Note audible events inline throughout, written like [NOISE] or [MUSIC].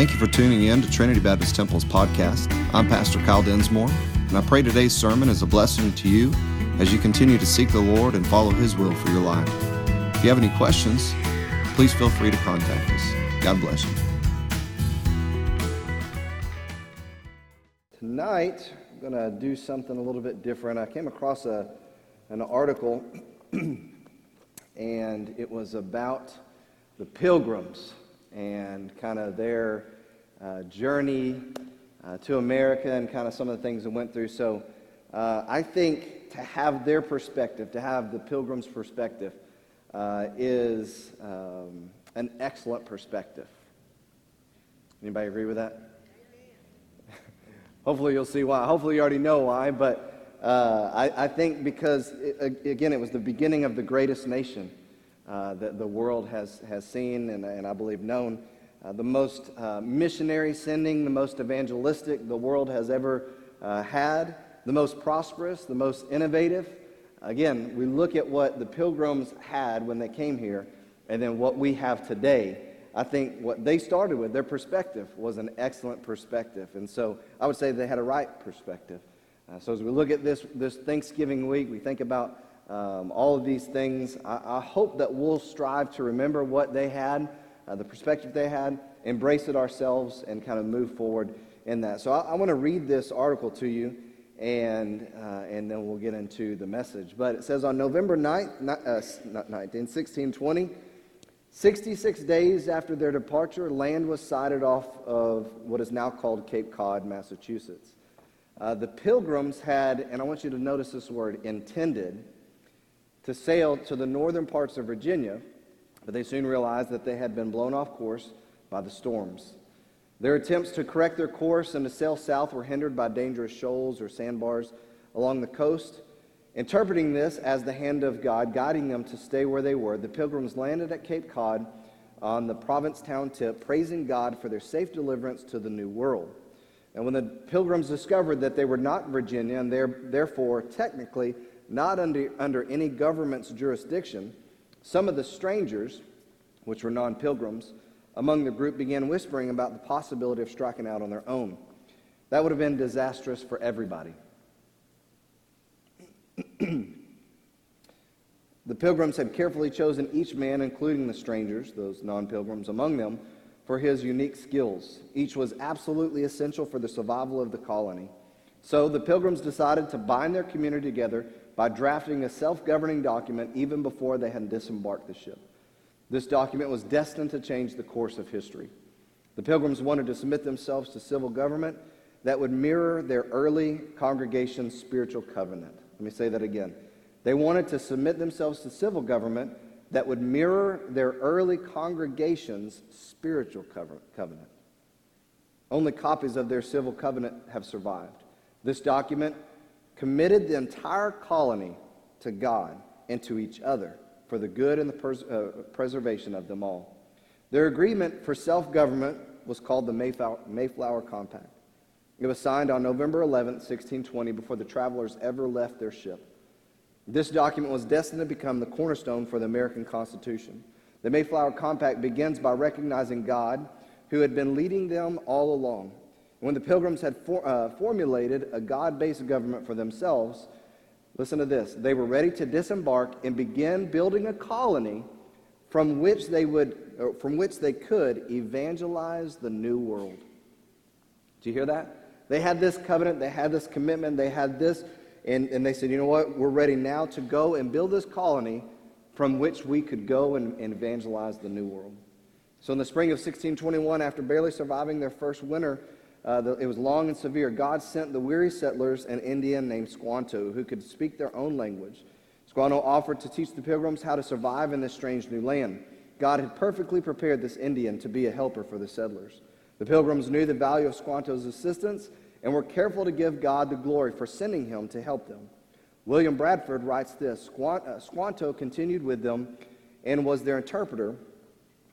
Thank you for tuning in to Trinity Baptist Temple's podcast. I'm Pastor Kyle Densmore, and I pray today's sermon is a blessing to you as you continue to seek the Lord and follow His will for your life. If you have any questions, please feel free to contact us. God bless you. Tonight, I'm going to do something a little bit different. I came across a, an article, [CLEARS THROAT] and it was about the pilgrims and kind of their uh, journey uh, to America and kind of some of the things that went through. So uh, I think to have their perspective, to have the pilgrims' perspective, uh, is um, an excellent perspective. Anybody agree with that? [LAUGHS] Hopefully you'll see why. Hopefully you already know why, but uh, I, I, think because, it, again, it was the beginning of the greatest nation uh, that the world has, has seen and, and I believe known. Uh, the most uh, missionary sending, the most evangelistic the world has ever uh, had, the most prosperous, the most innovative. Again, we look at what the pilgrims had when they came here and then what we have today. I think what they started with, their perspective, was an excellent perspective. And so I would say they had a right perspective. Uh, so as we look at this, this Thanksgiving week, we think about um, all of these things. I, I, hope that we'll strive to remember what they had, uh, the perspective they had, embrace it ourselves, and kind of move forward in that. So I, I want to read this article to you, and, uh, and then we'll get into the message. But it says on November 9th, uh, not 19, 1620, 66 days after their departure, land was sighted off of what is now called Cape Cod, Massachusetts. Uh, the pilgrims had, and I want you to notice this word, intended to sail to the northern parts of Virginia, but they soon realized that they had been blown off course by the storms. Their attempts to correct their course and to sail south were hindered by dangerous shoals or sandbars along the coast. Interpreting this as the hand of God guiding them to stay where they were, the pilgrims landed at Cape Cod on the Provincetown tip, praising God for their safe deliverance to the New World. And when the pilgrims discovered that they were not in Virginia and therefore technically not under, under any government's jurisdiction, some of the strangers, which were non pilgrims, among the group began whispering about the possibility of striking out on their own. That would have been disastrous for everybody. [CLEARS THROAT] the pilgrims had carefully chosen each man, including the strangers, those non pilgrims among them, for his unique skills. Each was absolutely essential for the survival of the colony. So the pilgrims decided to bind their community together by drafting a self governing document even before they had disembarked the ship. This document was destined to change the course of history. The pilgrims wanted to submit themselves to civil government that would mirror their early congregation's spiritual covenant. Let me say that again. They wanted to submit themselves to civil government that would mirror their early congregation's spiritual covenant. Only copies of their civil covenant have survived. This document committed the entire colony to God and to each other for the good and the pers- uh, preservation of them all. Their agreement for self government was called the Mayflower, Mayflower Compact. It was signed on November 11, 1620, before the travelers ever left their ship. This document was destined to become the cornerstone for the American Constitution. The Mayflower Compact begins by recognizing God, who had been leading them all along. When the pilgrims had for, uh, formulated a God based government for themselves, listen to this they were ready to disembark and begin building a colony from which they, would, from which they could evangelize the new world. Do you hear that? They had this covenant, they had this commitment, they had this, and, and they said, you know what, we're ready now to go and build this colony from which we could go and, and evangelize the new world. So in the spring of 1621, after barely surviving their first winter, uh, the, it was long and severe. God sent the weary settlers an Indian named Squanto who could speak their own language. Squanto offered to teach the pilgrims how to survive in this strange new land. God had perfectly prepared this Indian to be a helper for the settlers. The pilgrims knew the value of Squanto's assistance and were careful to give God the glory for sending him to help them. William Bradford writes this uh, Squanto continued with them and was their interpreter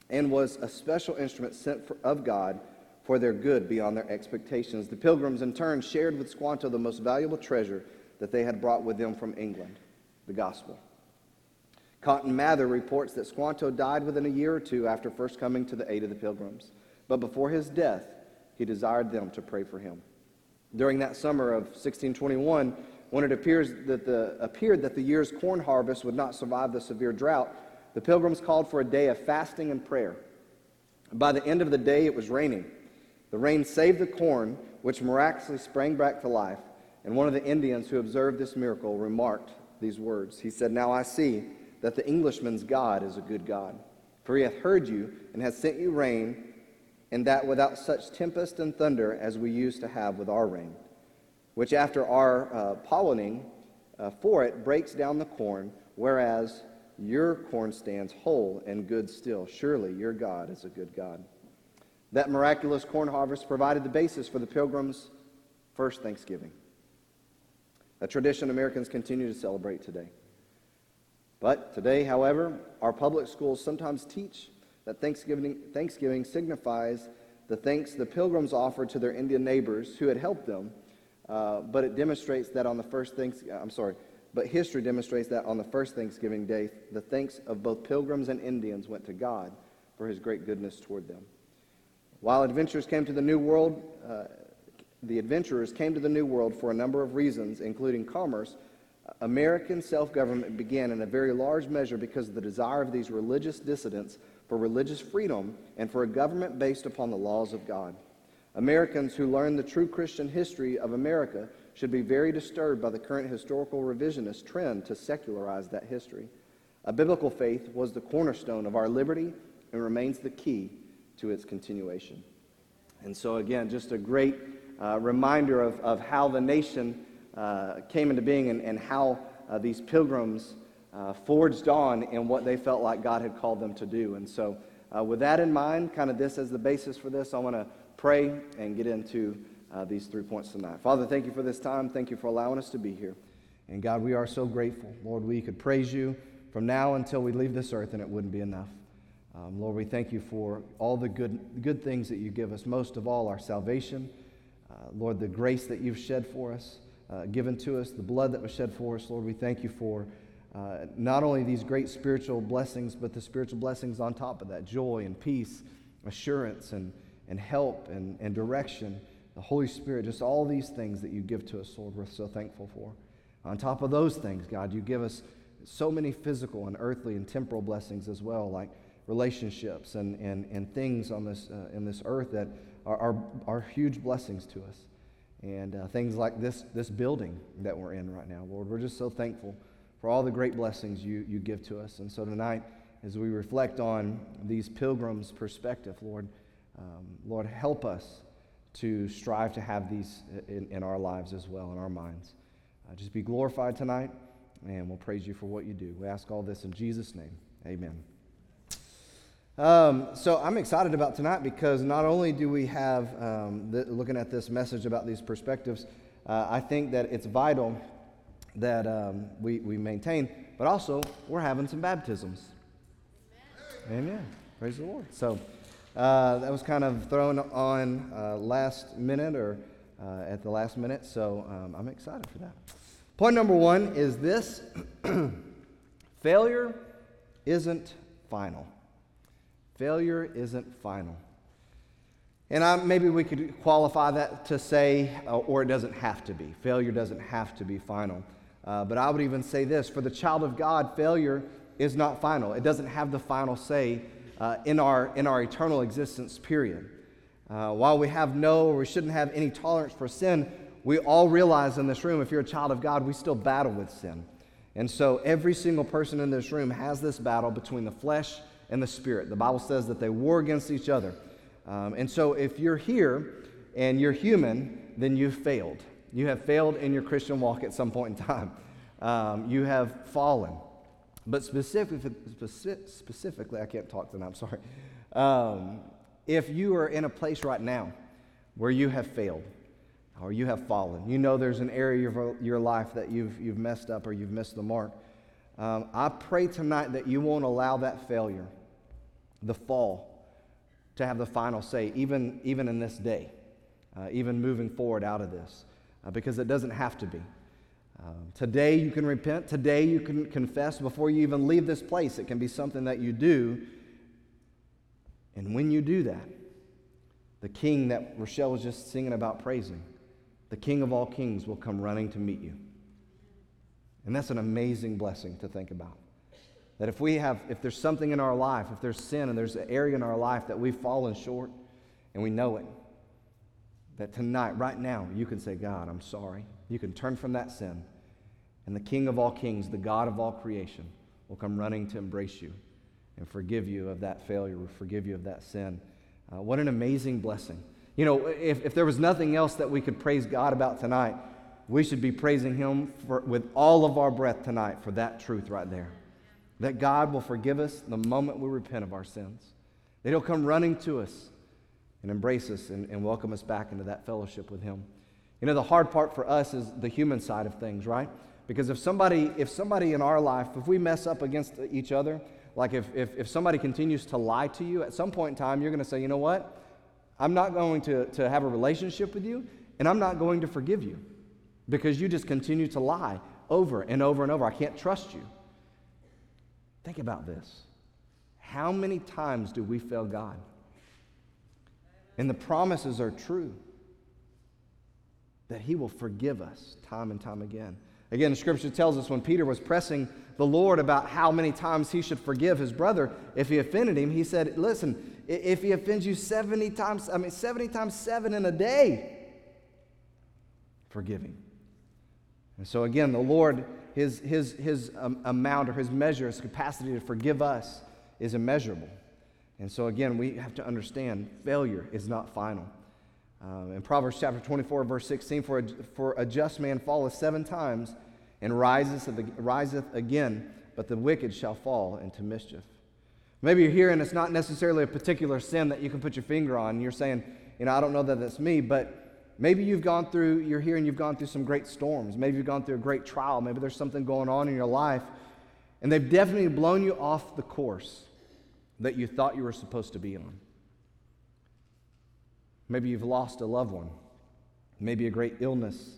and was a special instrument sent for, of God for their good beyond their expectations. The pilgrims, in turn, shared with Squanto the most valuable treasure that they had brought with them from England the gospel. Cotton Mather reports that Squanto died within a year or two after first coming to the aid of the pilgrims. but before his death, he desired them to pray for him. During that summer of 1621, when it appears that the, appeared that the year's corn harvest would not survive the severe drought, the pilgrims called for a day of fasting and prayer. By the end of the day, it was raining. The rain saved the corn, which miraculously sprang back to life. And one of the Indians who observed this miracle remarked these words. He said, Now I see that the Englishman's God is a good God, for he hath heard you and hath sent you rain, and that without such tempest and thunder as we used to have with our rain, which after our uh, pollinating uh, for it breaks down the corn, whereas your corn stands whole and good still. Surely your God is a good God. That miraculous corn harvest provided the basis for the pilgrims' first Thanksgiving, a tradition Americans continue to celebrate today. But today, however, our public schools sometimes teach that Thanksgiving, Thanksgiving signifies the thanks the pilgrims offered to their Indian neighbors who had helped them, uh, but it demonstrates that on the first thanks, I'm sorry, but history demonstrates that on the first Thanksgiving day, the thanks of both pilgrims and Indians went to God for his great goodness toward them. While adventurers came to the New World, uh, the adventurers came to the New World for a number of reasons, including commerce. American self government began in a very large measure because of the desire of these religious dissidents for religious freedom and for a government based upon the laws of God. Americans who learn the true Christian history of America should be very disturbed by the current historical revisionist trend to secularize that history. A biblical faith was the cornerstone of our liberty and remains the key to its continuation. And so, again, just a great uh, reminder of, of how the nation uh, came into being and, and how uh, these pilgrims uh, forged on in what they felt like God had called them to do. And so, uh, with that in mind, kind of this as the basis for this, I want to pray and get into uh, these three points tonight. Father, thank you for this time. Thank you for allowing us to be here. And God, we are so grateful. Lord, we could praise you from now until we leave this earth, and it wouldn't be enough. Um, Lord, we thank you for all the good, good things that you give us, most of all, our salvation. Uh, Lord, the grace that you've shed for us, uh, given to us, the blood that was shed for us. Lord, we thank you for uh, not only these great spiritual blessings, but the spiritual blessings on top of that joy and peace, assurance and, and help and, and direction, the Holy Spirit, just all these things that you give to us, Lord, we're so thankful for. On top of those things, God, you give us so many physical and earthly and temporal blessings as well, like relationships and, and, and things on this, uh, in this earth that are, are, are, huge blessings to us. And uh, things like this, this building that we're in right now, Lord. We're just so thankful for all the great blessings you, you give to us. And so tonight, as we reflect on these pilgrims' perspective, Lord, um, Lord, help us to strive to have these in, in our lives as well, in our minds. Uh, just be glorified tonight, and we'll praise you for what you do. We ask all this in Jesus' name. Amen. Um, so I'm excited about tonight because not only do we have, um, the, looking at this message about these perspectives, uh, I think that it's vital that um, we, we maintain, but also we're having some baptisms. Amen. Amen. Praise the Lord. So uh, that was kind of thrown on uh, last minute or uh, at the last minute, so um, I'm excited for that. Point number one is this [CLEARS THROAT] failure isn't final. Failure isn't final. And I, maybe we could qualify that to say, uh, or it doesn't have to be. Failure doesn't have to be final. Uh, but I would even say this for the child of God, failure is not final. It doesn't have the final say uh, in, our, in our eternal existence, period. Uh, while we have no, or we shouldn't have any tolerance for sin, we all realize in this room, if you're a child of God, we still battle with sin. And so every single person in this room has this battle between the flesh and the Spirit. The Bible says that they war against each other. Um, and so if you're here and you're human, then you've failed. You have failed in your Christian walk at some point in time. Um, you have fallen. But specifically, specifically, I can't talk tonight, I'm sorry. Um, if you are in a place right now where you have failed or you have fallen, you know there's an area of your life that you've, you've messed up or you've missed the mark. Um, I pray tonight that you won't allow that failure the fall to have the final say, even, even in this day, uh, even moving forward out of this, uh, because it doesn't have to be. Um, today you can repent. Today you can confess before you even leave this place. It can be something that you do. And when you do that, The king that Rochelle was just singing about praising, the king of all kings will come running to meet you. And that's an amazing blessing to think about. That if we have, if there's something in our life, if there's sin and there's an area in our life that we've fallen short and we know it, that tonight, right now, you can say, God, I'm sorry. You can turn from that sin. And the King of all kings, the God of all creation, will come running to embrace you and forgive you of that failure, forgive you of that sin. Uh, what an amazing blessing. You know, if, if there was nothing else that we could praise God about tonight, we should be praising Him for, with all of our breath tonight for that truth right there. That God will forgive us the moment we repent of our sins. That He'll come running to us and embrace us and, and welcome us back into that fellowship with Him. You know, the hard part for us is the human side of things, right? Because if somebody, if somebody in our life, if we mess up against each other, like if, if, if somebody continues to lie to you, at some point in time, you're going to say, you know what? I'm not going to, to have a relationship with you, and I'm not going to forgive you because you just continue to lie over and over and over. I can't trust you. Think about this. How many times do we fail God? And the promises are true that He will forgive us time and time again. Again, the scripture tells us when Peter was pressing the Lord about how many times he should forgive his brother if he offended him, he said, Listen, if he offends you 70 times, I mean, 70 times seven in a day, forgive him. And so, again, the Lord, his, his, his um, amount or his measure, his capacity to forgive us is immeasurable. And so, again, we have to understand failure is not final. Um, in Proverbs chapter 24, verse 16, for a, for a just man falleth seven times and riseth, riseth again, but the wicked shall fall into mischief. Maybe you're here and it's not necessarily a particular sin that you can put your finger on. You're saying, you know, I don't know that that's me, but maybe you've gone through, you're here and you've gone through some great storms. Maybe you've gone through a great trial. Maybe there's something going on in your life, and they've definitely blown you off the course that you thought you were supposed to be on. Maybe you've lost a loved one, maybe a great illness,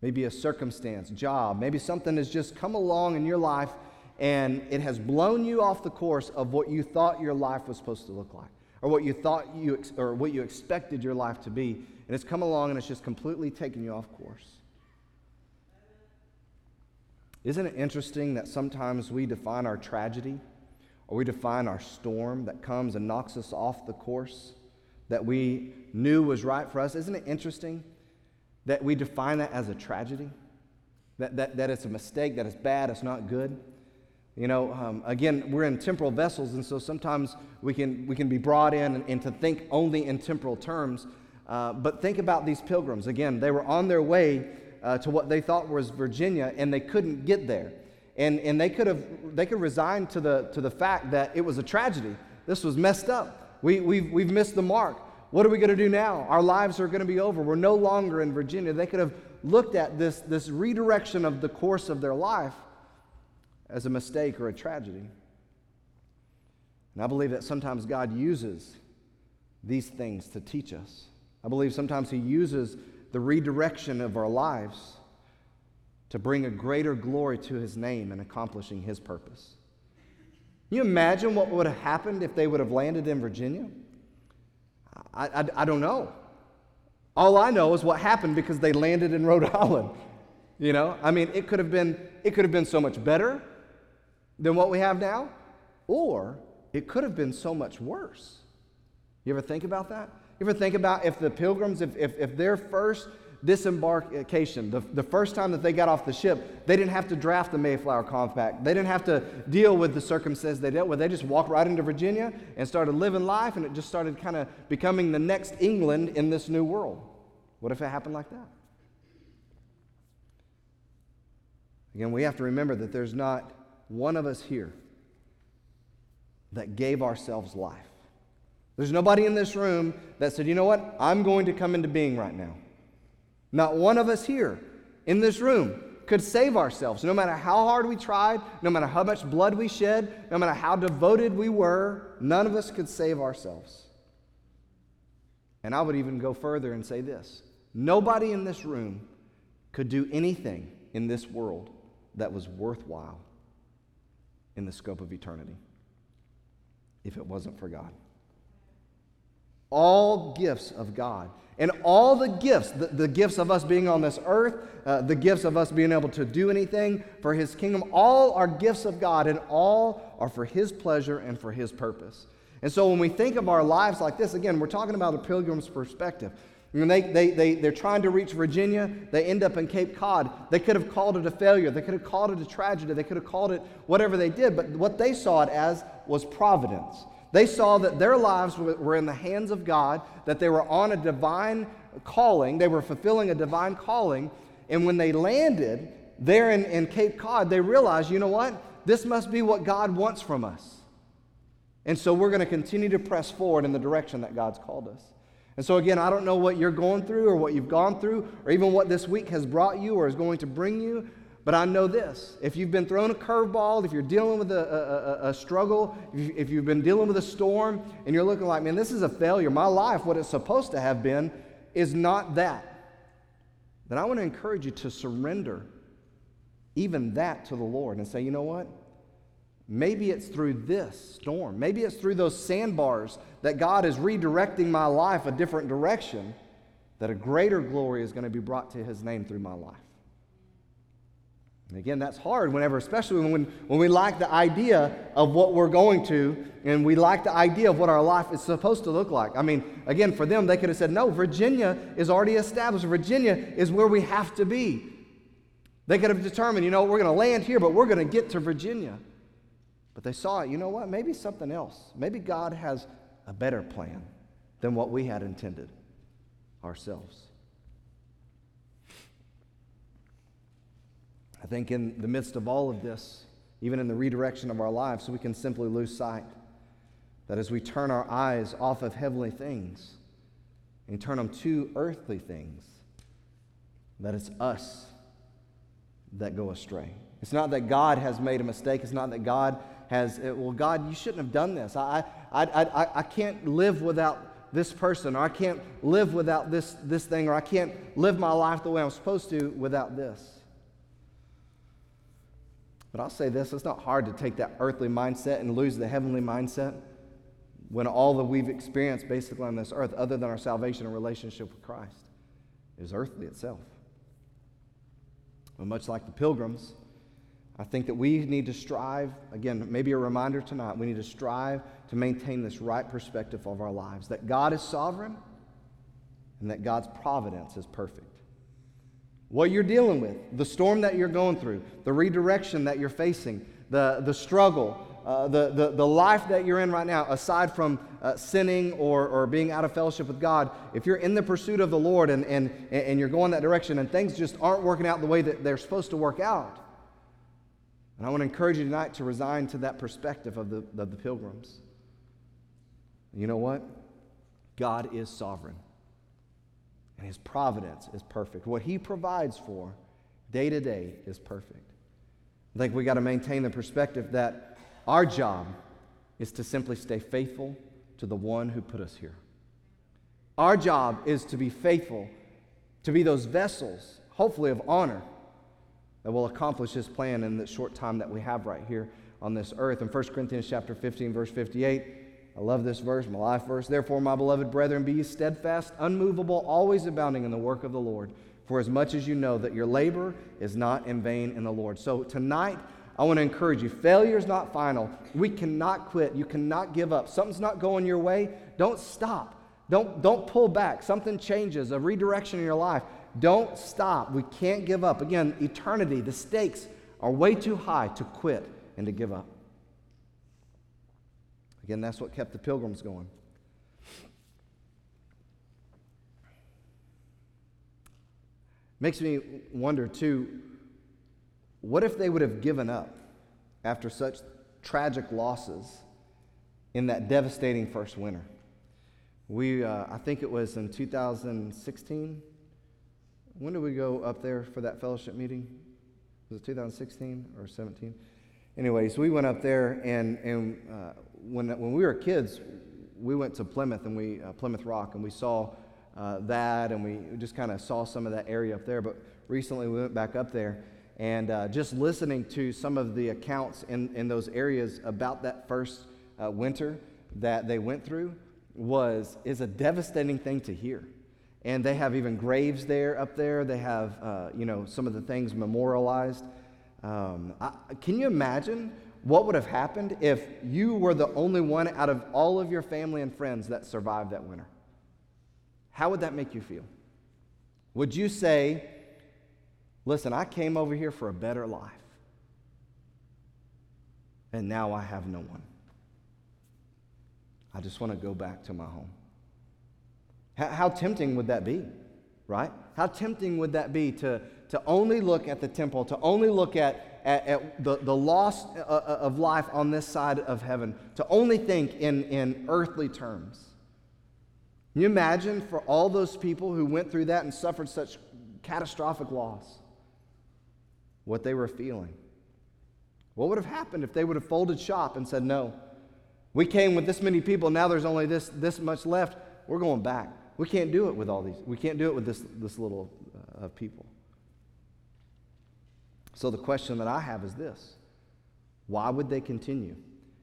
maybe a circumstance, job, maybe something has just come along in your life and it has blown you off the course of what you thought your life was supposed to look like or what you thought you or what you expected your life to be and it's come along and it's just completely taken you off course isn't it interesting that sometimes we define our tragedy or we define our storm that comes and knocks us off the course that we knew was right for us. Isn't it interesting that we define that as a tragedy? That, that, that it's a mistake, that it's bad, it's not good? You know, um, again, we're in temporal vessels, and so sometimes we can, we can be brought in and, and to think only in temporal terms. Uh, but think about these pilgrims. Again, they were on their way uh, to what they thought was Virginia, and they couldn't get there. And, and they could have they could resign to the, to the fact that it was a tragedy. This was messed up. We, we've, we've missed the mark. What are we going to do now? Our lives are going to be over. We're no longer in Virginia. They could have looked at this, this redirection of the course of their life as a mistake or a tragedy. And I believe that sometimes God uses these things to teach us. I believe sometimes He uses the redirection of our lives to bring a greater glory to His name and accomplishing His purpose. Can you imagine what would have happened if they would have landed in Virginia? I, I, I don't know. All I know is what happened because they landed in Rhode [LAUGHS] Island. You know, I mean, it could have been it could have been so much better than what we have now, or it could have been so much worse. You ever think about that? You ever think about if the pilgrims, if, if, if their first disembarkation, the, the first time that they got off the ship, they didn't have to draft the Mayflower Compact. They didn't have to deal with the circumstances they dealt with. They just walked right into Virginia and started living life, and it just started kind of becoming the next England in this new world. What if it happened like that? Again, we have to remember that there's not one of us here that gave ourselves life. There's nobody in this room that said, you know what, I'm going to come into being right now. Not one of us here in this room could save ourselves. No matter how hard we tried, no matter how much blood we shed, no matter how devoted we were, none of us could save ourselves. And I would even go further and say this nobody in this room could do anything in this world that was worthwhile in the scope of eternity if it wasn't for God. All gifts of God. And all the gifts, the, the gifts of us being on this earth, uh, the gifts of us being able to do anything for His kingdom, all are gifts of God, and all are for His pleasure and for His purpose. And so when we think of our lives like this, again, we're talking about a pilgrim's perspective. When they, they, they, they're trying to reach Virginia, they end up in Cape Cod. They could have called it a failure. They could have called it a tragedy. They could have called it whatever they did. But what they saw it as was providence. They saw that their lives were in the hands of God, that they were on a divine calling, they were fulfilling a divine calling. And when they landed there in, in Cape Cod, they realized, you know what? This must be what God wants from us. And so we're going to continue to press forward in the direction that God's called us. And so, again, I don't know what you're going through or what you've gone through or even what this week has brought you or is going to bring you, but I know this. If you've been thrown a curveball, if you're dealing with a, a, a struggle, if you've been dealing with a storm and you're looking like, man, this is a failure, my life, what it's supposed to have been, is not that, then I want to encourage you to surrender even that to the Lord and say, you know what? Maybe it's through this storm. Maybe it's through those sandbars that God is redirecting my life a different direction, that a greater glory is going to be brought to His name through my life. And again, that's hard whenever, especially when, when we like the idea of what we're going to, and we like the idea of what our life is supposed to look like. I mean, again, for them, they could have said, no, Virginia is already established. Virginia is where we have to be. They could have determined, you know, we're going to land here, but we're going to get to Virginia. But they saw it, you know what? Maybe something else. Maybe God has a better plan than what we had intended ourselves. I think in the midst of all of this, even in the redirection of our lives, we can simply lose sight that as we turn our eyes off of heavenly things and turn them to earthly things, that it's us that go astray. It's not that God has made a mistake. It's not that God has, uh, well, God, you shouldn't have done this. I, I, I, I can't live without this person, or I can't live without this, this thing, or I can't live my life the way I'm supposed to without this. But I'll say this it's not hard to take that earthly mindset and lose the heavenly mindset when all that we've experienced basically on this earth, other than our salvation and relationship with Christ, is earthly itself. But much like the pilgrims, I think that we need to strive, again, maybe a reminder tonight, we need to strive to maintain this right perspective of our lives that God is sovereign and that God's providence is perfect. What you're dealing with, the storm that you're going through, the redirection that you're facing, the, the struggle, uh, the, the, the life that you're in right now, aside from uh, sinning or, or being out of fellowship with God, if you're in the pursuit of the Lord and, and, and you're going that direction and things just aren't working out the way that they're supposed to work out, and I want to encourage you tonight to resign to that perspective of the, of the pilgrims. You know what? God is sovereign, and His providence is perfect. What He provides for day to day is perfect. I think we got to maintain the perspective that our job is to simply stay faithful to the one who put us here. Our job is to be faithful, to be those vessels, hopefully of honor, that will accomplish his plan in the short time that we have right here on this earth. In 1 Corinthians chapter 15, verse 58, I love this verse, my life verse. Therefore, my beloved brethren, be steadfast, unmovable, always abounding in the work of the Lord, for as much as you know that your labor is not in vain in the Lord. So tonight, I want to encourage you. Failure is not final. We cannot quit. You cannot give up. Something's not going your way. Don't stop. Don't, don't pull back. Something changes, a redirection in your life. Don't stop. We can't give up. Again, eternity, the stakes are way too high to quit and to give up. Again, that's what kept the pilgrims going. Makes me wonder, too, what if they would have given up after such tragic losses in that devastating first winter? We, uh, I think it was in 2016 when did we go up there for that fellowship meeting? Was it 2016 or 17? Anyways, we went up there, and, and uh, when, when we were kids, we went to Plymouth and we uh, Plymouth Rock, and we saw uh, that, and we just kind of saw some of that area up there. But recently, we went back up there, and uh, just listening to some of the accounts in, in those areas about that first uh, winter that they went through, was is a devastating thing to hear. And they have even graves there up there. They have, uh, you know, some of the things memorialized. Um, I, can you imagine what would have happened if you were the only one out of all of your family and friends that survived that winter? How would that make you feel? Would you say, listen, I came over here for a better life, and now I have no one? I just want to go back to my home. How, how tempting would that be, right? How tempting would that be to, to only look at the temple, to only look at, at, at the, the loss uh, uh, of life on this side of heaven, to only think in, in earthly terms? Can you imagine for all those people who went through that and suffered such catastrophic loss, what they were feeling? What would have happened if they would have folded shop and said, No, we came with this many people, now there's only this, this much left. We're going back. We can't do it with all these. We can't do it with this, this little uh, of people. So the question that I have is this why would they continue?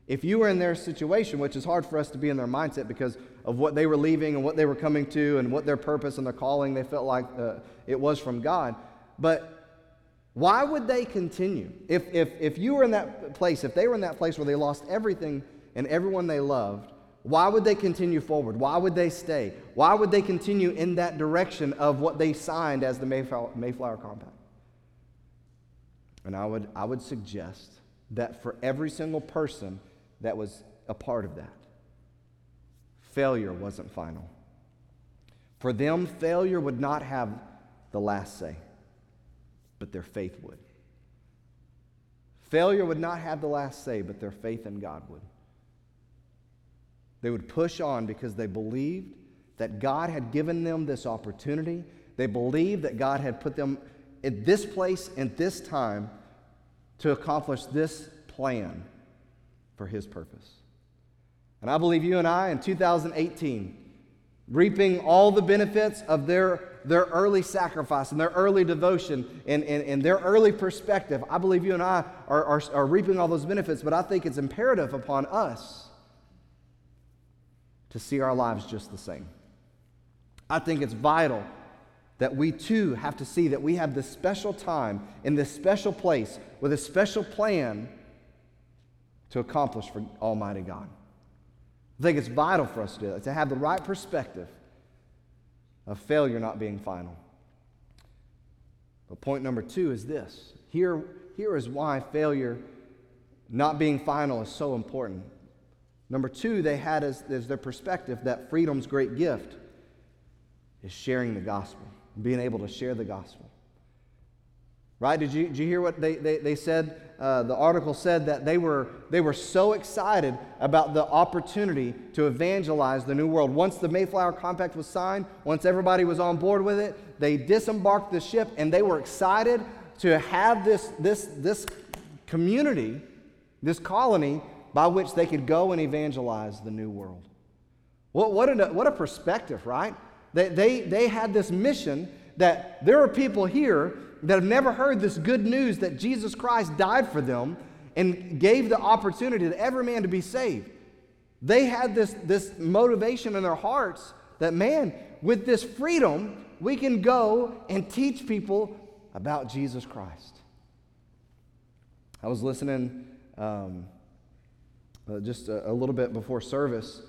If you were in their situation, which is hard for us to be in their mindset because of what they were leaving and what they were coming to and what their purpose and their calling they felt like uh, it was from God, but why would they continue? If, if, if you were in that place, if they were in that place where they lost everything and everyone they loved, why would they continue forward? Why would they stay? Why would they continue in that direction of what they signed as the Mayflower, Mayflower Compact? And I would, I would suggest that for every single person that was a part of that, failure wasn't final. For them, failure would not have the last say, but their faith would. Failure would not have the last say, but their faith in God would. They would push on because they believed that God had given them this opportunity. They believed that God had put them in this place and this time to accomplish this plan for His purpose. And I believe you and I in 2018, reaping all the benefits of their, their early sacrifice and their early devotion and, and, and their early perspective, I believe you and I are, are, are reaping all those benefits, but I think it's imperative upon us to see our lives just the same. I think it's vital that we too have to see that we have this special time in this special place with a special plan to accomplish for Almighty God. I think it's vital for us to do that, to have the right perspective of failure not being final. But point number two is this here, here is why failure not being final is so important. Number two, they had as, as their perspective that freedom's great gift is sharing the gospel, being able to share the gospel. Right? Did you, did you hear what they, they, they said? Uh, the article said that they were, they were so excited about the opportunity to evangelize the New World. Once the Mayflower Compact was signed, once everybody was on board with it, they disembarked the ship and they were excited to have this, this, this community, this colony, by which they could go and evangelize the new world. What, what, a, what a perspective, right? They, they, they had this mission that there are people here that have never heard this good news that Jesus Christ died for them and gave the opportunity to every man to be saved. They had this, this motivation in their hearts that, man, with this freedom, we can go and teach people about Jesus Christ. I was listening um, uh, just a, a, little bit before service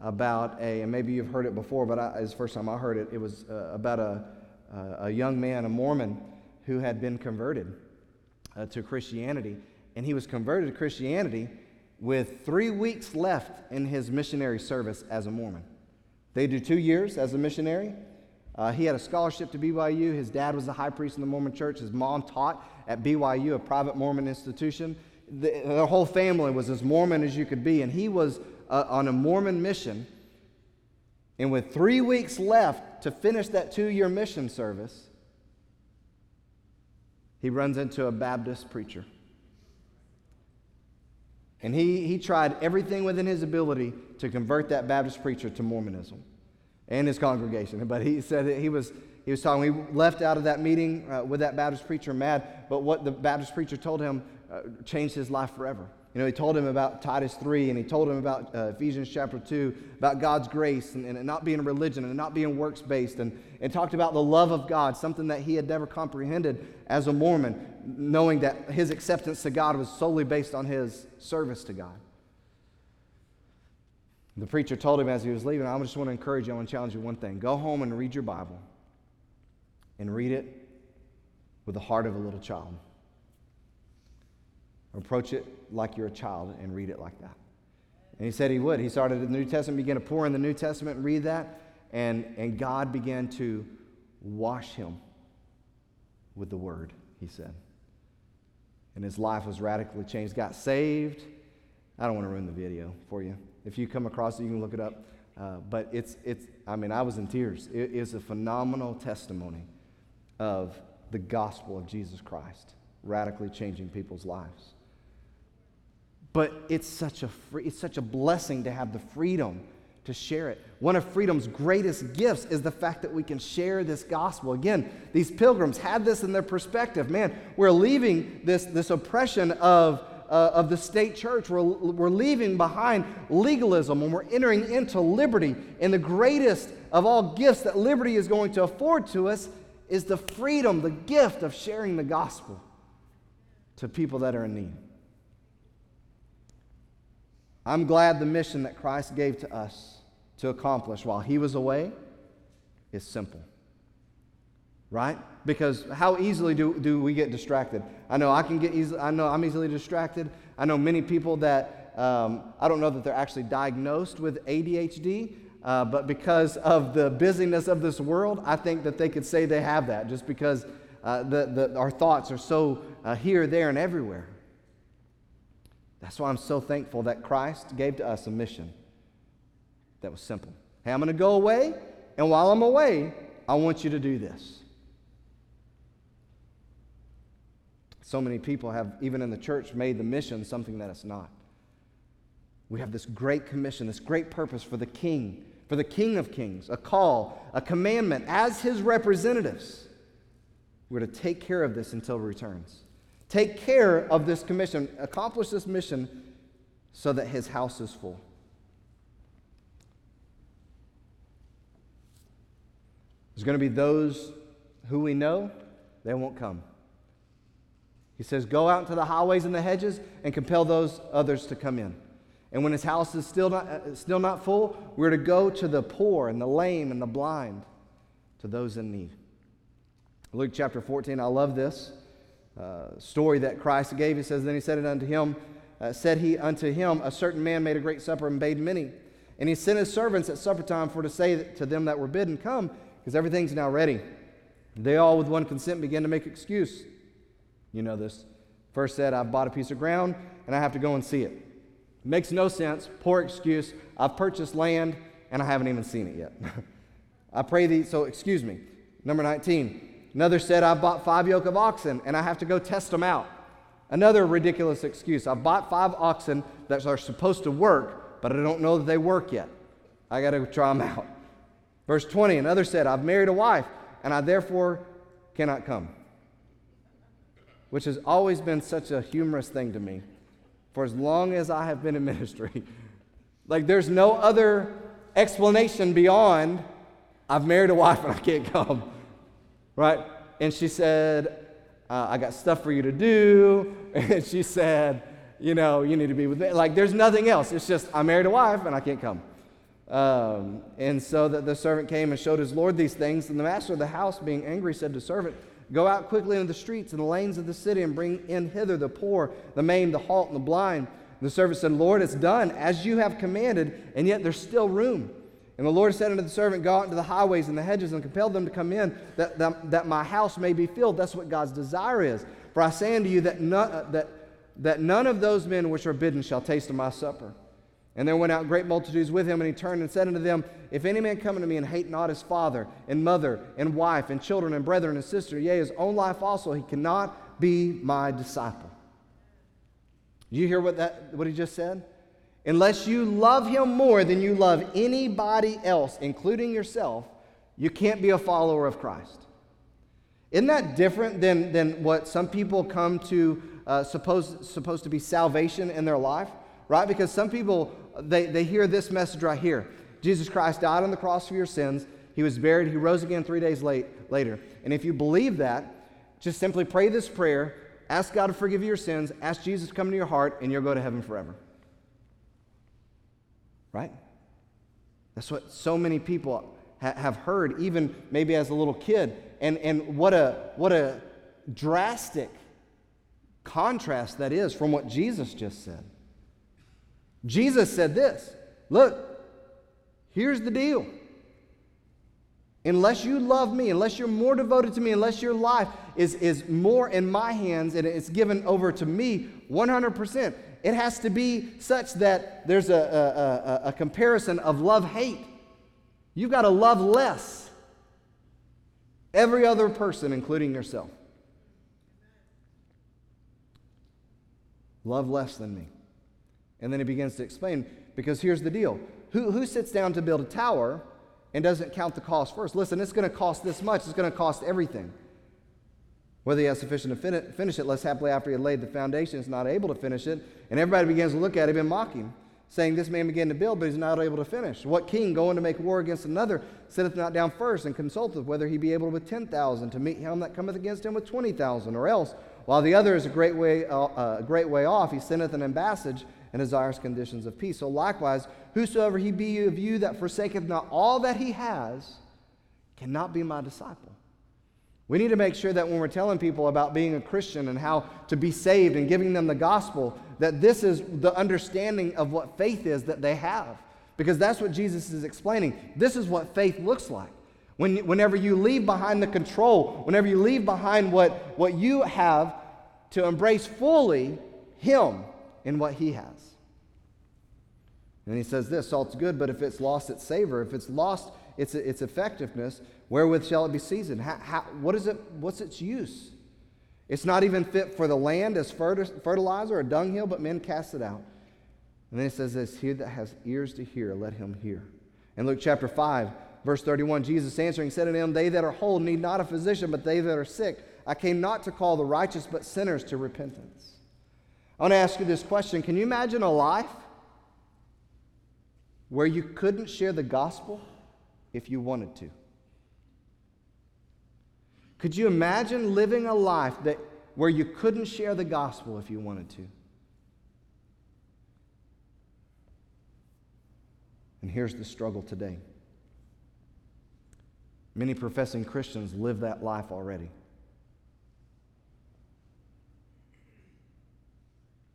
about a, and maybe you've heard it before, but I, it's the first time I heard it. It was uh, about a, a young man, a Mormon, who had been converted uh, to Christianity. And he was converted to Christianity with three weeks left in his missionary service as a Mormon. They do two years as a missionary. Uh, he had a scholarship to BYU. His dad was the high priest in the Mormon church. His mom taught at BYU, a private Mormon institution the, the whole family was as Mormon as you could be, and he was uh, on a Mormon mission. And with three weeks left to finish that two year mission service, he runs into a Baptist preacher. And he, he tried everything within his ability to convert that Baptist preacher to Mormonism and his congregation. [LAUGHS] But he said that he was, he was talking, we left out of that meeting uh, with that Baptist preacher mad, but what the Baptist preacher told him uh, changed his life forever. You know, he told him about Titus 3 and he told him about uh, Ephesians chapter 2, about God's grace and, and not being a religion and not being works based, and, and talked about the love of God, something that he had never comprehended as a Mormon, knowing that his acceptance to God was solely based on his service to God. The preacher told him as he was leaving, I just want to encourage you, I want to challenge you one thing. Go home and read your Bible and read it with the heart of a little child. Approach it like you're a child and read it like that. And he said he would. He started in the New Testament, began to pour in the New Testament and read that, and, and God began to wash him with the word, he said. And his life was radically changed. Got saved. I don't want to ruin the video for you. If you come across it, you can look it up. Uh, but it's, it's, I mean, I was in tears. It is a phenomenal testimony of the gospel of Jesus Christ radically changing people's lives. But it's such a free, it's such a blessing to have the freedom to share it. One of freedom's greatest gifts is the fact that we can share this gospel. Again, these pilgrims had this in their perspective. Man, we're leaving this, this oppression of, uh, of the state church. We're, we're leaving behind legalism and we're entering into liberty. And the greatest of all gifts that liberty is going to afford to us is the freedom, the gift of sharing the gospel to people that are in need. I'm glad the mission that Christ gave to us to accomplish while he was away is simple. Right? Because how easily do, do we get distracted? I know I can get easily, I know I'm easily distracted. I know many people that, um, I don't know that they're actually diagnosed with ADHD, uh, but because of the busyness of this world, I think that they could say they have that just because uh, the, the, our thoughts are so uh, here, there, and everywhere. That's why I'm so thankful that Christ gave to us a mission that was simple. Hey, I'm going to go away, and while I'm away, I want you to do this. So many people have, even in the church, made the mission something that it's not. We have this great commission, this great purpose for the King, for the King of Kings, a call, a commandment as his representatives. We're to take care of this until he returns. Take care of this commission, accomplish this mission so that his house is full. There's going to be those who we know, they won't come. He says, Go out into the highways and the hedges and compel those others to come in. And when his house is still not, uh, still not full, we're to go to the poor and the lame and the blind, to those in need. Luke chapter 14, I love this uh, story that Christ gave. He says, Then he said it unto him, uh, said he unto him, A certain man made a great supper and bade many. And he sent his servants at supper time for to say to them that were bidden, Come, because everything's now ready. They all with one consent began to make excuse. You know this. First said, I've bought a piece of ground and I have to go and see it. it makes no sense. Poor excuse. I've purchased land and I haven't even seen it yet. [LAUGHS] I pray thee, so excuse me. Number 19. Another said, "I've bought five yoke of oxen and I have to go test them out. Another ridiculous excuse. "I've bought five oxen that are supposed to work, but I don't know that they work yet. I got to try them out. Verse 20, another said, I've married a wife and I therefore cannot come. Which has always been such a humorous thing to me for as long as I have been in [LAUGHS] ministry. like there's no other explanation beyond I've married a wife and I can't come right? And she said, uh, I got stuff for you to do. [LAUGHS] And she said, you know, you need to be with me. Like, there's nothing else. It's just, I married a wife and I can't come. Um, and so that the servant came and showed his Lord these things. And the master of the house, being angry, said to the servant, Go out quickly into the streets and the lanes of the city and bring in hither the poor, the maimed, the halt, and the blind. The servant said, Lord, it's done as you have commanded, and yet there's still room. And the Lord said unto the servant, Go out into the highways and the hedges and compel them to come in, that, that, that my house may be filled. That's what God's desire is. For I say unto you that none, uh, that, that none of those men which are bidden shall taste of my supper. And there went out great multitudes with him, and he turned and said unto them, If any man come unto me and hate not his father, and mother, and wife, and children, and brethren, and sister, yea, his own life also, he cannot be my disciple. Do you hear what, that, what he just said? Unless you love him more than you love anybody else, including yourself, you can't be a follower of Christ. Isn't that different than, than what some people come to uh, supposed, supposed to be salvation in their life? Right? Because some people, they, they hear this message right here Jesus Christ died on the cross for your sins. He was buried. He rose again three days late, later. And if you believe that, just simply pray this prayer, ask God to forgive you your sins, ask Jesus to come to your heart, and you'll go to heaven forever. Right? That's what so many people ha- have heard, even maybe as a little kid. And, and what, a, what a drastic contrast that is from what Jesus just said. Jesus said this Look, here's the deal. Unless you love me, unless you're more devoted to me, unless your life is, is more in my hands and it's given over to me 100%, it has to be such that there's a, a, a, a comparison of love hate. You've got to love less every other person, including yourself. Love less than me. And then he begins to explain because here's the deal who, who sits down to build a tower and doesn't count the cost first? Listen, it's going to cost this much, it's going to cost everything. Whether he has sufficient to finish it, less happily after he had laid the foundation, is not able to finish it. And everybody begins to look at him and mock him, saying, This man began to build, but he's not able to finish. What king going to make war against another sitteth not down first and consulteth whether he be able with 10,000 to meet him that cometh against him with 20,000? Or else, while the other is a great way, uh, uh, a great way off, he sendeth an ambassage and desires conditions of peace. So likewise, whosoever he be of you that forsaketh not all that he has cannot be my disciple. We need to make sure that when we're telling people about being a Christian and how to be saved and giving them the gospel, that this is the understanding of what faith is that they have. Because that's what Jesus is explaining. This is what faith looks like. When, whenever you leave behind the control, whenever you leave behind what, what you have to embrace fully Him in what He has. And he says this salt's good, but if it's lost its savor, if it's lost its, its effectiveness, wherewith shall it be seasoned? How, how, what is it, what's its use? It's not even fit for the land as fertilizer or dunghill, but men cast it out. And then he says this He that has ears to hear, let him hear. In Luke chapter 5, verse 31, Jesus answering said unto them, They that are whole need not a physician, but they that are sick. I came not to call the righteous, but sinners to repentance. I want to ask you this question Can you imagine a life where you couldn't share the gospel if you wanted to? Could you imagine living a life that, where you couldn't share the gospel if you wanted to? And here's the struggle today. Many professing Christians live that life already.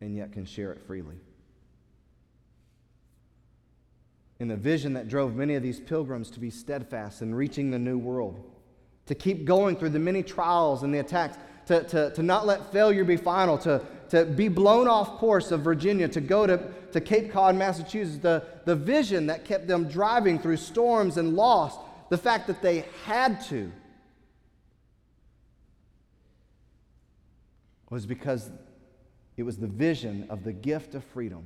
And yet can share it freely. in the vision that drove many of these pilgrims to be steadfast in reaching the new world, to keep going through the many trials and the attacks, to, to, to not let failure be final, to, to be blown off course of Virginia, to go to, to Cape Cod, Massachusetts, the, the vision that kept them driving through storms and lost, the fact that they had to, was because it was the vision of the gift of freedom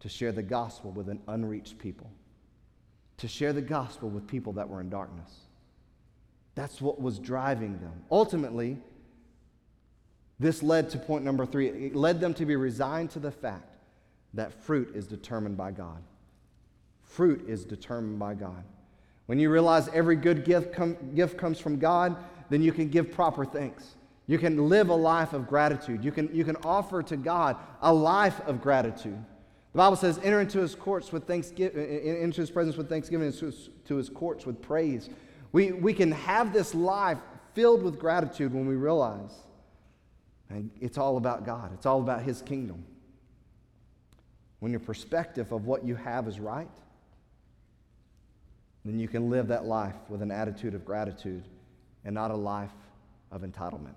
to share the gospel with an unreached people, to share the gospel with people that were in darkness. That's what was driving them. Ultimately, this led to point number three. It led them to be resigned to the fact that fruit is determined by God. Fruit is determined by God. When you realize every good gift, com- gift comes from God, then you can give proper thanks. You can live a life of gratitude. You can, you can offer to God a life of gratitude. The Bible says, enter into his courts with thanksgiving, into his presence with thanksgiving, and to his courts with praise. We, we can have this life filled with gratitude when we realize it's all about God, it's all about his kingdom. When your perspective of what you have is right, then you can live that life with an attitude of gratitude and not a life of entitlement.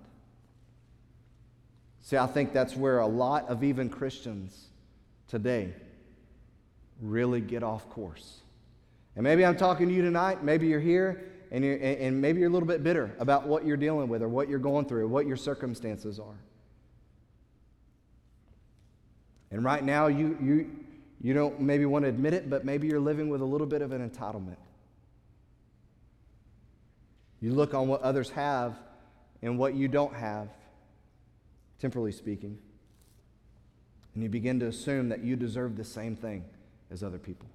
See, I think that's where a lot of even Christians today really get off course. And maybe I'm talking to you tonight, maybe you're here, and, you're, and maybe you're a little bit bitter about what you're dealing with or what you're going through, what your circumstances are. And right now, you, you, you don't maybe want to admit it, but maybe you're living with a little bit of an entitlement. You look on what others have, and what you don't have, temporally speaking, and you begin to assume that you deserve the same thing as other people.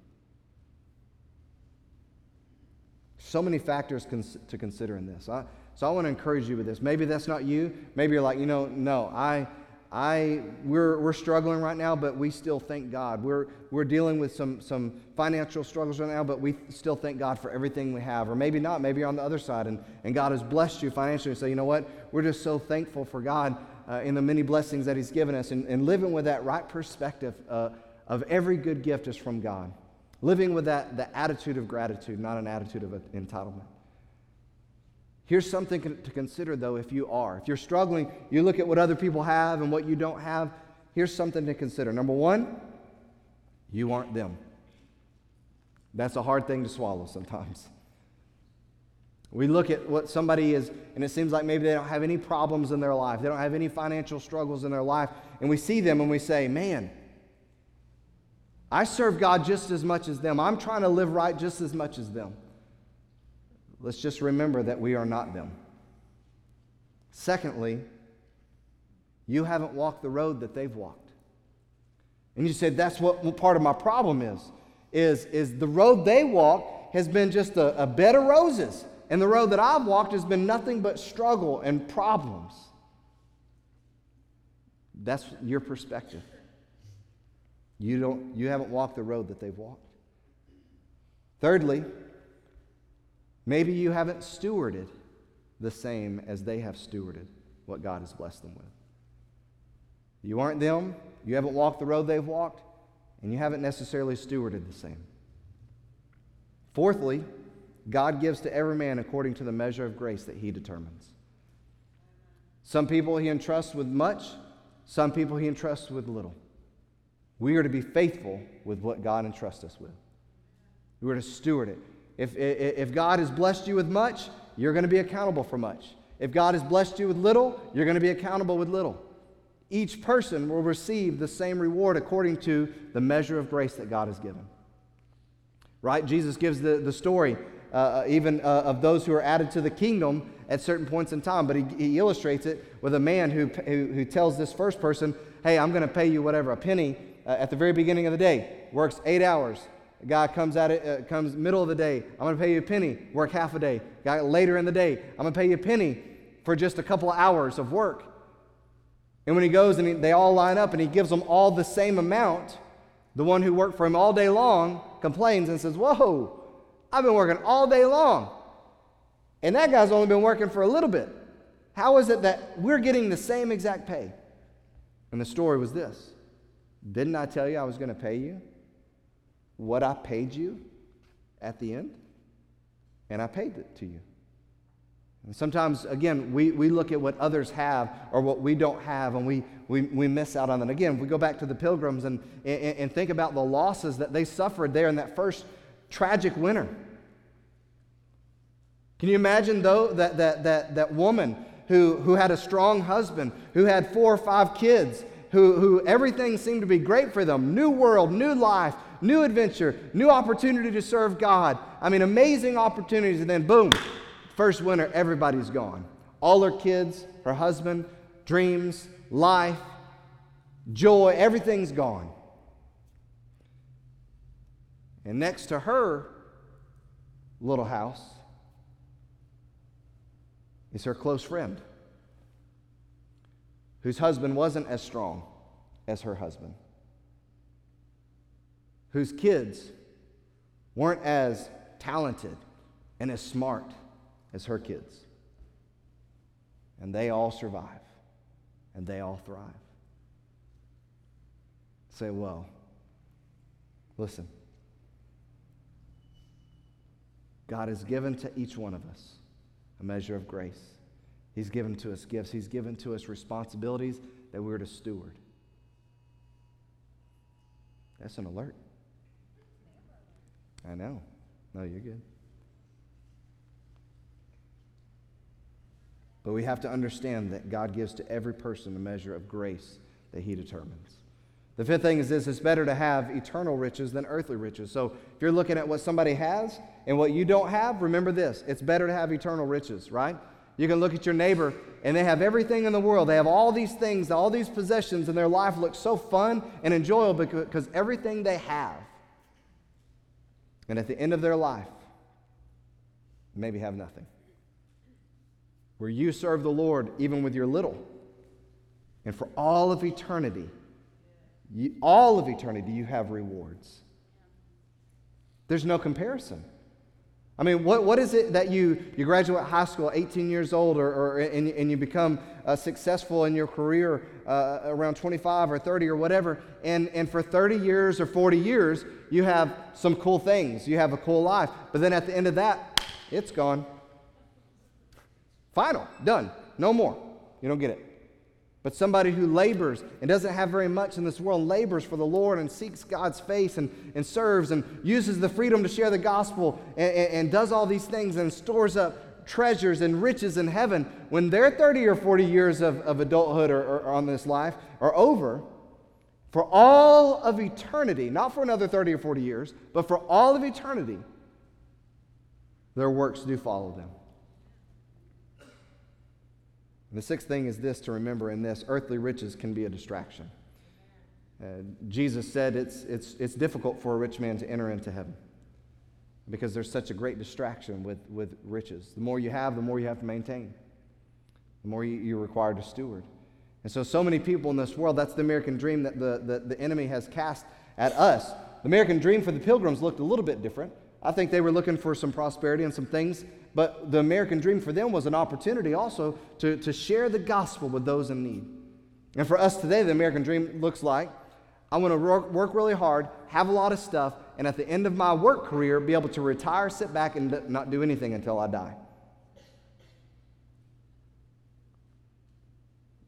So many factors cons- to consider in this. I, so I want to encourage you with this. Maybe that's not you. Maybe you're like, you know, no, I, I, we're, we're struggling right now, but we still thank God. We're, we're dealing with some, some financial struggles right now, but we still thank God for everything we have. Or maybe not. Maybe you're on the other side and, and God has blessed you financially and say, you know what? We're just so thankful for God uh, in the many blessings that He's given us and, and living with that right perspective uh, of every good gift is from God. Living with that the attitude of gratitude, not an attitude of entitlement. Here's something to consider, though, if you are. If you're struggling, you look at what other people have and what you don't have. Here's something to consider. Number one, you aren't them. That's a hard thing to swallow sometimes. We look at what somebody is, and it seems like maybe they don't have any problems in their life, they don't have any financial struggles in their life, and we see them and we say, man, I serve God just as much as them. I'm trying to live right just as much as them. Let's just remember that we are not them. Secondly, you haven't walked the road that they've walked. And you said that's what part of my problem is. Is, is the road they walk has been just a, a bed of roses. And the road that I've walked has been nothing but struggle and problems. That's your perspective. You, don't, you haven't walked the road that they've walked. Thirdly, Maybe you haven't stewarded the same as they have stewarded what God has blessed them with. You aren't them, you haven't walked the road they've walked, and you haven't necessarily stewarded the same. Fourthly, God gives to every man according to the measure of grace that he determines. Some people he entrusts with much, some people he entrusts with little. We are to be faithful with what God entrusts us with. We are to steward it. If, if God has blessed you with much, you're going to be accountable for much. If God has blessed you with little, you're going to be accountable with little. Each person will receive the same reward according to the measure of grace that God has given. Right? Jesus gives the, the story uh, uh even uh, of those who are added to the kingdom at certain points in time, but he, he illustrates it with a man who, who, who tells this first person, Hey, I'm going to pay you whatever, a penny uh, at the very beginning of the day, works eight hours, a guy comes at it, uh, comes middle of the day. I'm going to pay you a penny, work half a day. Guy later in the day, I'm going to pay you a penny for just a couple of hours of work. And when he goes and he, they all line up and he gives them all the same amount, the one who worked for him all day long complains and says, Whoa, I've been working all day long. And that guy's only been working for a little bit. How is it that we're getting the same exact pay? And the story was this Didn't I tell you I was going to pay you? what I paid you at the end, and I paid it to you. And sometimes, again, we, we look at what others have or what we don't have, and we, we, we miss out on that. Again, we go back to the pilgrims and, and, and think about the losses that they suffered there in that first tragic winter. Can you imagine, though, that, that, that, that woman who, who had a strong husband, who had four or five kids, who, who everything seemed to be great for them new world, new life, new adventure, new opportunity to serve God. I mean, amazing opportunities. And then, boom, first winter, everybody's gone. All her kids, her husband, dreams, life, joy, everything's gone. And next to her little house is her close friend, whose husband wasn't as strong as her husband whose kids weren't as talented and as smart as her kids. And they all survive and they all thrive. Say, well, listen. God has given to each one of us a measure of grace. He's given to us gifts. He's given to us responsibilities that we're to steward. That's an alert. I know. No, you're good. But we have to understand that God gives to every person a measure of grace that He determines. The fifth thing is this it's better to have eternal riches than earthly riches. So if you're looking at what somebody has and what you don't have, remember this it's better to have eternal riches, right? You can look at your neighbor and they have everything in the world. They have all these things, all these possessions, and their life looks so fun and enjoyable because everything they have. And at the end of their life, maybe have nothing. Where you serve the Lord even with your little. And for all of eternity, you, all of eternity, you have rewards. There's no comparison. I mean, what, what is it that you, you graduate high school 18 years old or, or and, and you become uh, successful in your career uh, around 25 or 30 or whatever, and, and for 30 years or 40 years, you have some cool things. You have a cool life. But then at the end of that, it's gone. Final, done, no more. You don't get it. But somebody who labors and doesn't have very much in this world, labors for the Lord and seeks God's face and, and serves and uses the freedom to share the gospel and, and, and does all these things and stores up treasures and riches in heaven, when their 30 or 40 years of, of adulthood or, or on this life are over, for all of eternity, not for another 30 or 40 years, but for all of eternity, their works do follow them. The sixth thing is this to remember in this earthly riches can be a distraction. Uh, Jesus said it's, it's, it's difficult for a rich man to enter into heaven because there's such a great distraction with, with riches. The more you have, the more you have to maintain, the more you, you're required to steward. And so, so many people in this world, that's the American dream that the, the, the enemy has cast at us. The American dream for the pilgrims looked a little bit different. I think they were looking for some prosperity and some things, but the American dream for them was an opportunity also to, to share the gospel with those in need. And for us today, the American dream looks like I want to work, work really hard, have a lot of stuff, and at the end of my work career, be able to retire, sit back, and not do anything until I die.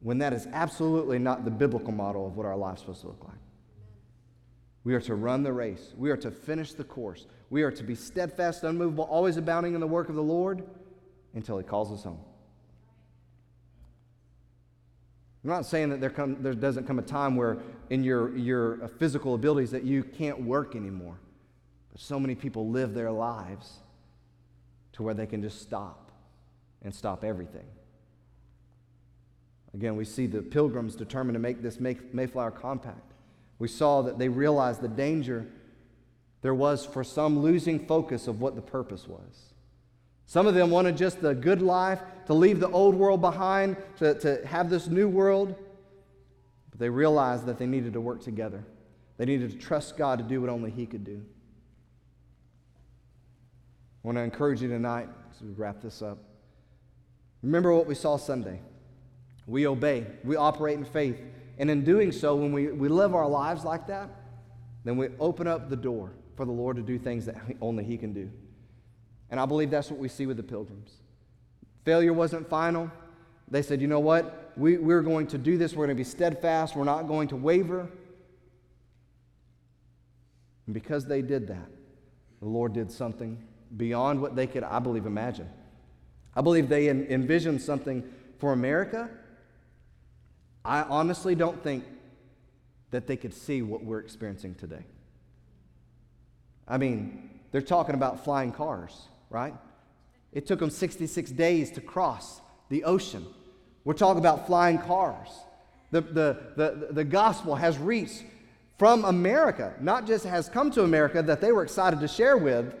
When that is absolutely not the biblical model of what our life's supposed to look like. We are to run the race. We are to finish the course. We are to be steadfast, unmovable, always abounding in the work of the Lord until He calls us home. I'm not saying that there, come, there doesn't come a time where, in your, your uh, physical abilities, that you can't work anymore. But so many people live their lives to where they can just stop and stop everything. Again, we see the pilgrims determined to make this Mayflower Compact. We saw that they realized the danger there was for some losing focus of what the purpose was. Some of them wanted just the good life, to leave the old world behind, to, to have this new world. But they realized that they needed to work together. They needed to trust God to do what only He could do. I want to encourage you tonight as we wrap this up. Remember what we saw Sunday. We obey, we operate in faith. And in doing so, when we, we live our lives like that, then we open up the door for the Lord to do things that only He can do. And I believe that's what we see with the pilgrims. Failure wasn't final. They said, you know what? We, we're going to do this. We're going to be steadfast. We're not going to waver. And because they did that, the Lord did something beyond what they could, I believe, imagine. I believe they envisioned something for America I honestly don't think that they could see what we're experiencing today. I mean, they're talking about flying cars, right? It took them 66 days to cross the ocean. We're talking about flying cars. The, the, the, the gospel has reached from America, not just has come to America that they were excited to share with,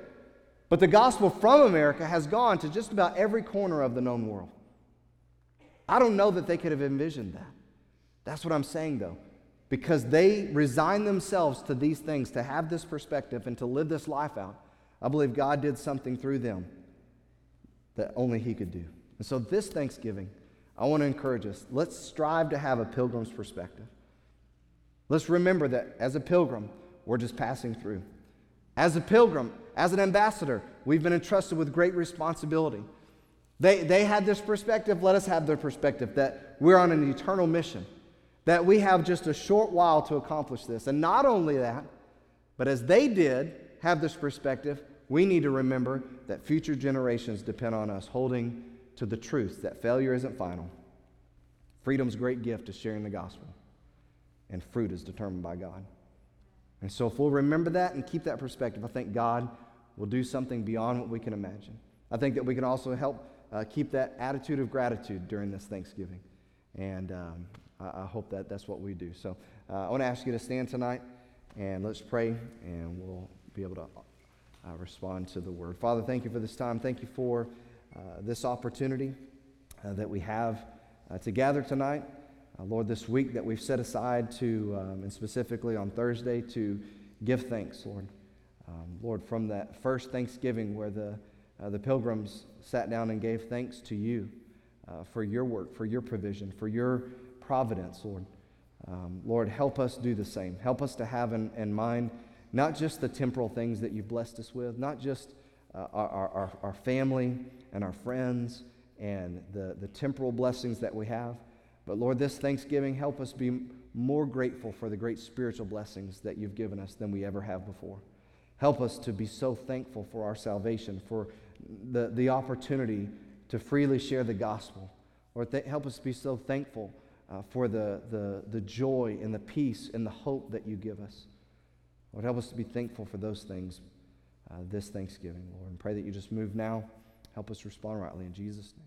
but the gospel from America has gone to just about every corner of the known world. I don't know that they could have envisioned that. That's what I'm saying, though. Because they resign themselves to these things, to have this perspective and to live this life out. I believe God did something through them that only He could do. And so, this Thanksgiving, I want to encourage us let's strive to have a pilgrim's perspective. Let's remember that as a pilgrim, we're just passing through. As a pilgrim, as an ambassador, we've been entrusted with great responsibility. They, they had this perspective, let us have their perspective that we're on an eternal mission that we have just a short while to accomplish this. And not only that, but as they did have this perspective, we need to remember that future generations depend on us holding to the truth that failure isn't final. Freedom's great gift is sharing the gospel, and fruit is determined by God. And so, if we'll remember that and keep that perspective, I think God will do something beyond what we can imagine. I think that we can also help uh, keep that attitude of gratitude during this Thanksgiving. And um, I, hope that that's what we do. So uh, I want to ask you to stand tonight and let's pray, and we'll be able to uh, respond to the word. Father, thank you for this time. Thank you for uh, this opportunity uh, that we have uh, to gather tonight. Lord, this week that we've set aside to, um, and specifically on Thursday, to give thanks, Lord. Um, Lord, from that first Thanksgiving where the, the pilgrims sat down and gave thanks to you for your work, for your provision, for your providence, Lord. Um, Lord, help us do the same. Help us to have in, in, mind not just the temporal things that you've blessed us with, not just uh, our, our, our family and our friends and the, the temporal blessings that we have, but Lord, this Thanksgiving, help us be more grateful for the great spiritual blessings that you've given us than we ever have before. Help us to be so thankful for our salvation, for the, the opportunity to freely share the gospel. Or th- help us be so thankful uh, for the, the, the joy and the peace and the hope that you give us. Lord, help us to be thankful for those things uh, this Thanksgiving, Lord. And pray that you just move now. Help us respond rightly. In Jesus' name.